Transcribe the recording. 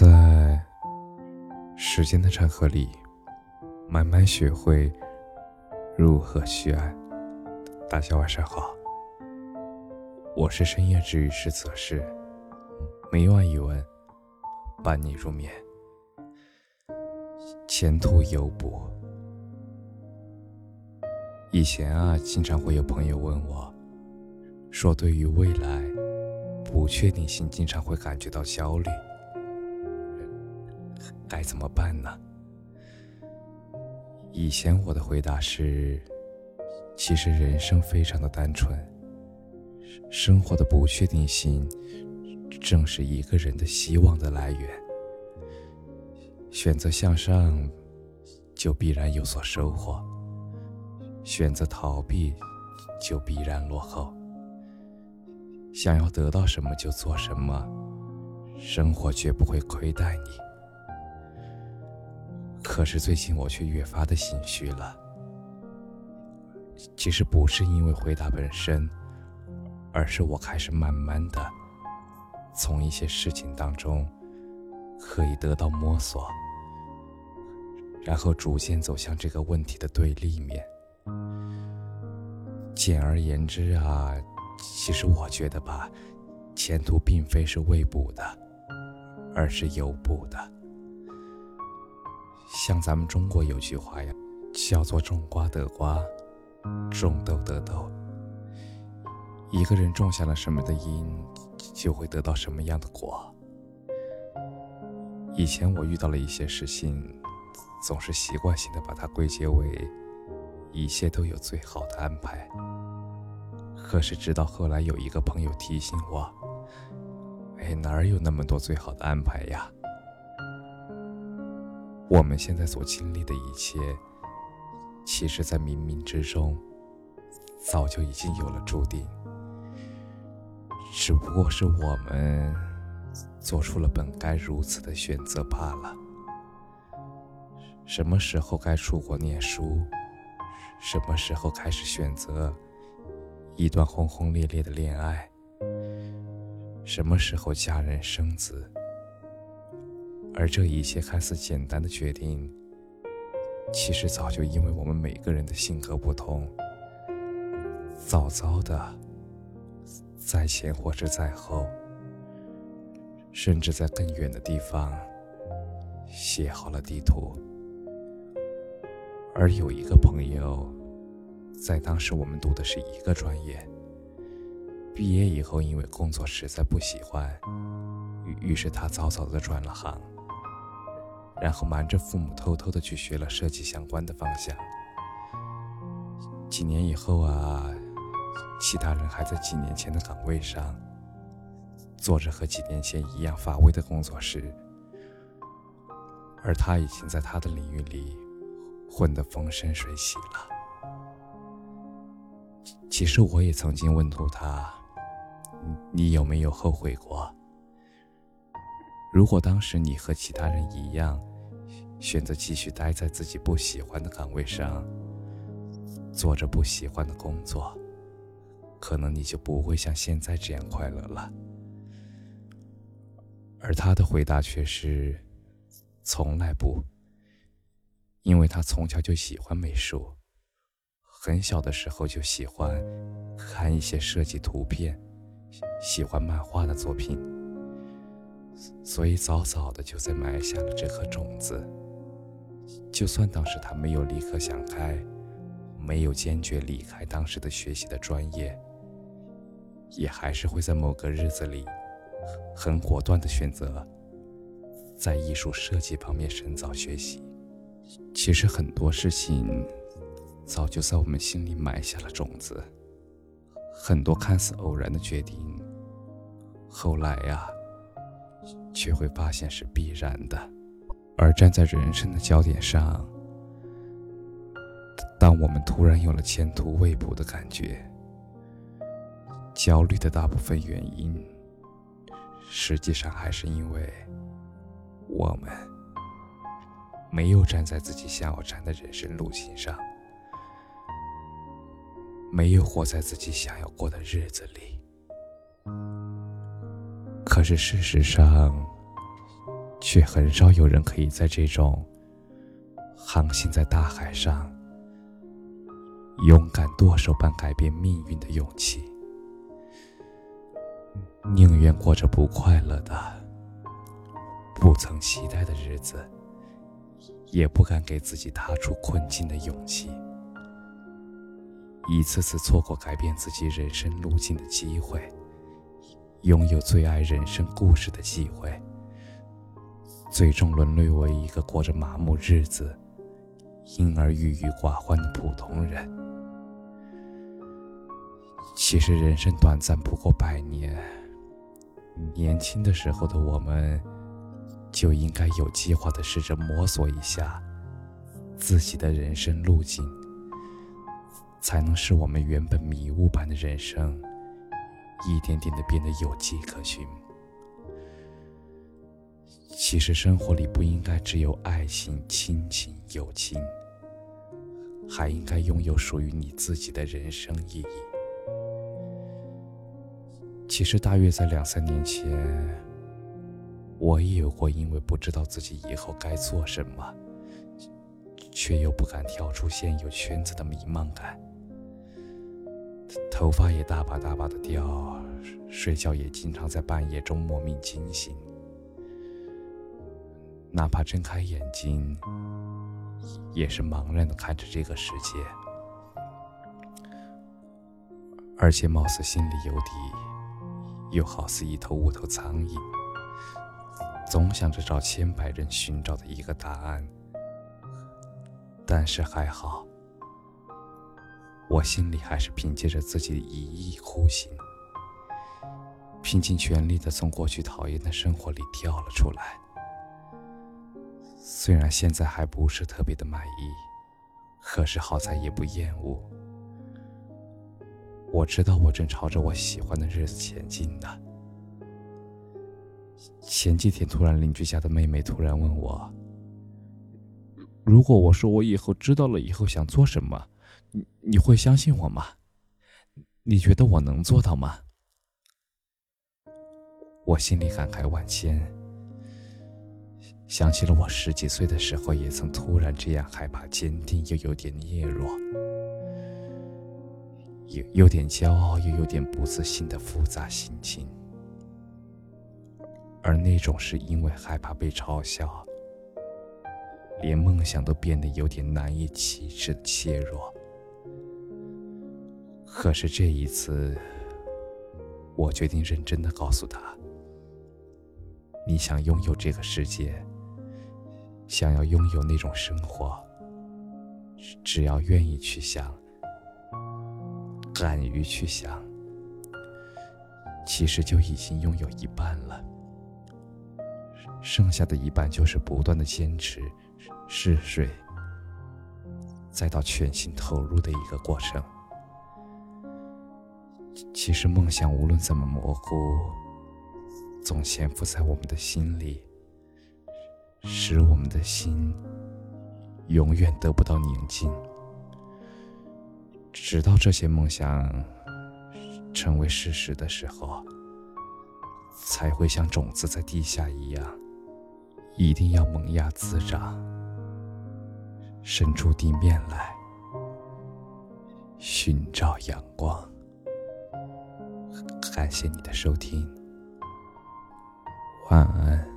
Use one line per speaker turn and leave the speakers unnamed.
在时间的长河里，慢慢学会如何去爱。大家晚上好，我是深夜治愈师泽是，每晚一文伴你入眠。前途有补。以前啊，经常会有朋友问我，说对于未来不确定性，经常会感觉到焦虑。该怎么办呢？以前我的回答是：其实人生非常的单纯，生活的不确定性正是一个人的希望的来源。选择向上，就必然有所收获；选择逃避，就必然落后。想要得到什么就做什么，生活绝不会亏待你。可是最近我却越发的心虚了。其实不是因为回答本身，而是我开始慢慢的从一些事情当中可以得到摸索，然后逐渐走向这个问题的对立面。简而言之啊，其实我觉得吧，前途并非是未卜的，而是有卜的。像咱们中国有句话呀，叫做“种瓜得瓜，种豆得豆”。一个人种下了什么的因，就会得到什么样的果。以前我遇到了一些事情，总是习惯性的把它归结为一切都有最好的安排。可是直到后来有一个朋友提醒我：“哎，哪有那么多最好的安排呀？”我们现在所经历的一切，其实，在冥冥之中，早就已经有了注定，只不过是我们做出了本该如此的选择罢了。什么时候该出国念书？什么时候开始选择一段轰轰烈烈的恋爱？什么时候嫁人生子？而这一切看似简单的决定，其实早就因为我们每个人的性格不同，早早的在前或者在后，甚至在更远的地方写好了地图。而有一个朋友，在当时我们读的是一个专业，毕业以后因为工作实在不喜欢，于于是他早早的转了行。然后瞒着父母，偷偷的去学了设计相关的方向。几年以后啊，其他人还在几年前的岗位上，做着和几年前一样乏味的工作时，而他已经在他的领域里混得风生水起了。其实我也曾经问过他：“你有没有后悔过？如果当时你和其他人一样？”选择继续待在自己不喜欢的岗位上，做着不喜欢的工作，可能你就不会像现在这样快乐了。而他的回答却是：从来不，因为他从小就喜欢美术，很小的时候就喜欢看一些设计图片，喜欢漫画的作品，所以早早的就在埋下了这颗种子。就算当时他没有立刻想开，没有坚决离开当时的学习的专业，也还是会在某个日子里，很果断的选择，在艺术设计方面深造学习。其实很多事情，早就在我们心里埋下了种子。很多看似偶然的决定，后来呀，却会发现是必然的。而站在人生的焦点上，当我们突然有了前途未卜的感觉，焦虑的大部分原因，实际上还是因为我们没有站在自己想要站的人生路径上，没有活在自己想要过的日子里。可是事实上。却很少有人可以在这种航行在大海上，勇敢剁手般改变命运的勇气。宁愿过着不快乐的、不曾期待的日子，也不敢给自己踏出困境的勇气。一次次错过改变自己人生路径的机会，拥有最爱人生故事的机会，最终沦落为一个过着麻木日子、因而郁郁寡欢的普通人。其实人生短暂不过百年，年轻的时候的我们，就应该有计划的试着摸索一下自己的人生路径。才能使我们原本迷雾般的人生，一点点的变得有迹可循。其实生活里不应该只有爱情、亲情、友情，还应该拥有属于你自己的人生意义。其实大约在两三年前，我也有过因为不知道自己以后该做什么，却又不敢跳出现有圈子的迷茫感。头发也大把大把的掉，睡觉也经常在半夜中莫名惊醒。哪怕睁开眼睛，也是茫然的看着这个世界，而且貌似心里有底，又好似一头无头苍蝇，总想着找千百人寻找的一个答案。但是还好。我心里还是凭借着自己的一意孤行，拼尽全力的从过去讨厌的生活里跳了出来。虽然现在还不是特别的满意，可是好在也不厌恶。我知道我正朝着我喜欢的日子前进呢。前几天突然邻居家的妹妹突然问我：“如果我说我以后知道了以后想做什么？”你你会相信我吗？你觉得我能做到吗？我心里感慨万千，想起了我十几岁的时候，也曾突然这样害怕、坚定又有点怯弱，有有点骄傲又有点不自信的复杂心情，而那种是因为害怕被嘲笑，连梦想都变得有点难以启齿的怯弱。可是这一次，我决定认真的告诉他：“你想拥有这个世界，想要拥有那种生活，只要愿意去想，敢于去想，其实就已经拥有一半了。剩下的一半就是不断的坚持、试水，再到全心投入的一个过程。”其实梦想无论怎么模糊，总潜伏在我们的心里，使我们的心永远得不到宁静。直到这些梦想成为事实的时候，才会像种子在地下一样，一定要萌芽滋长，伸出地面来，寻找阳光。感谢你的收听，晚安。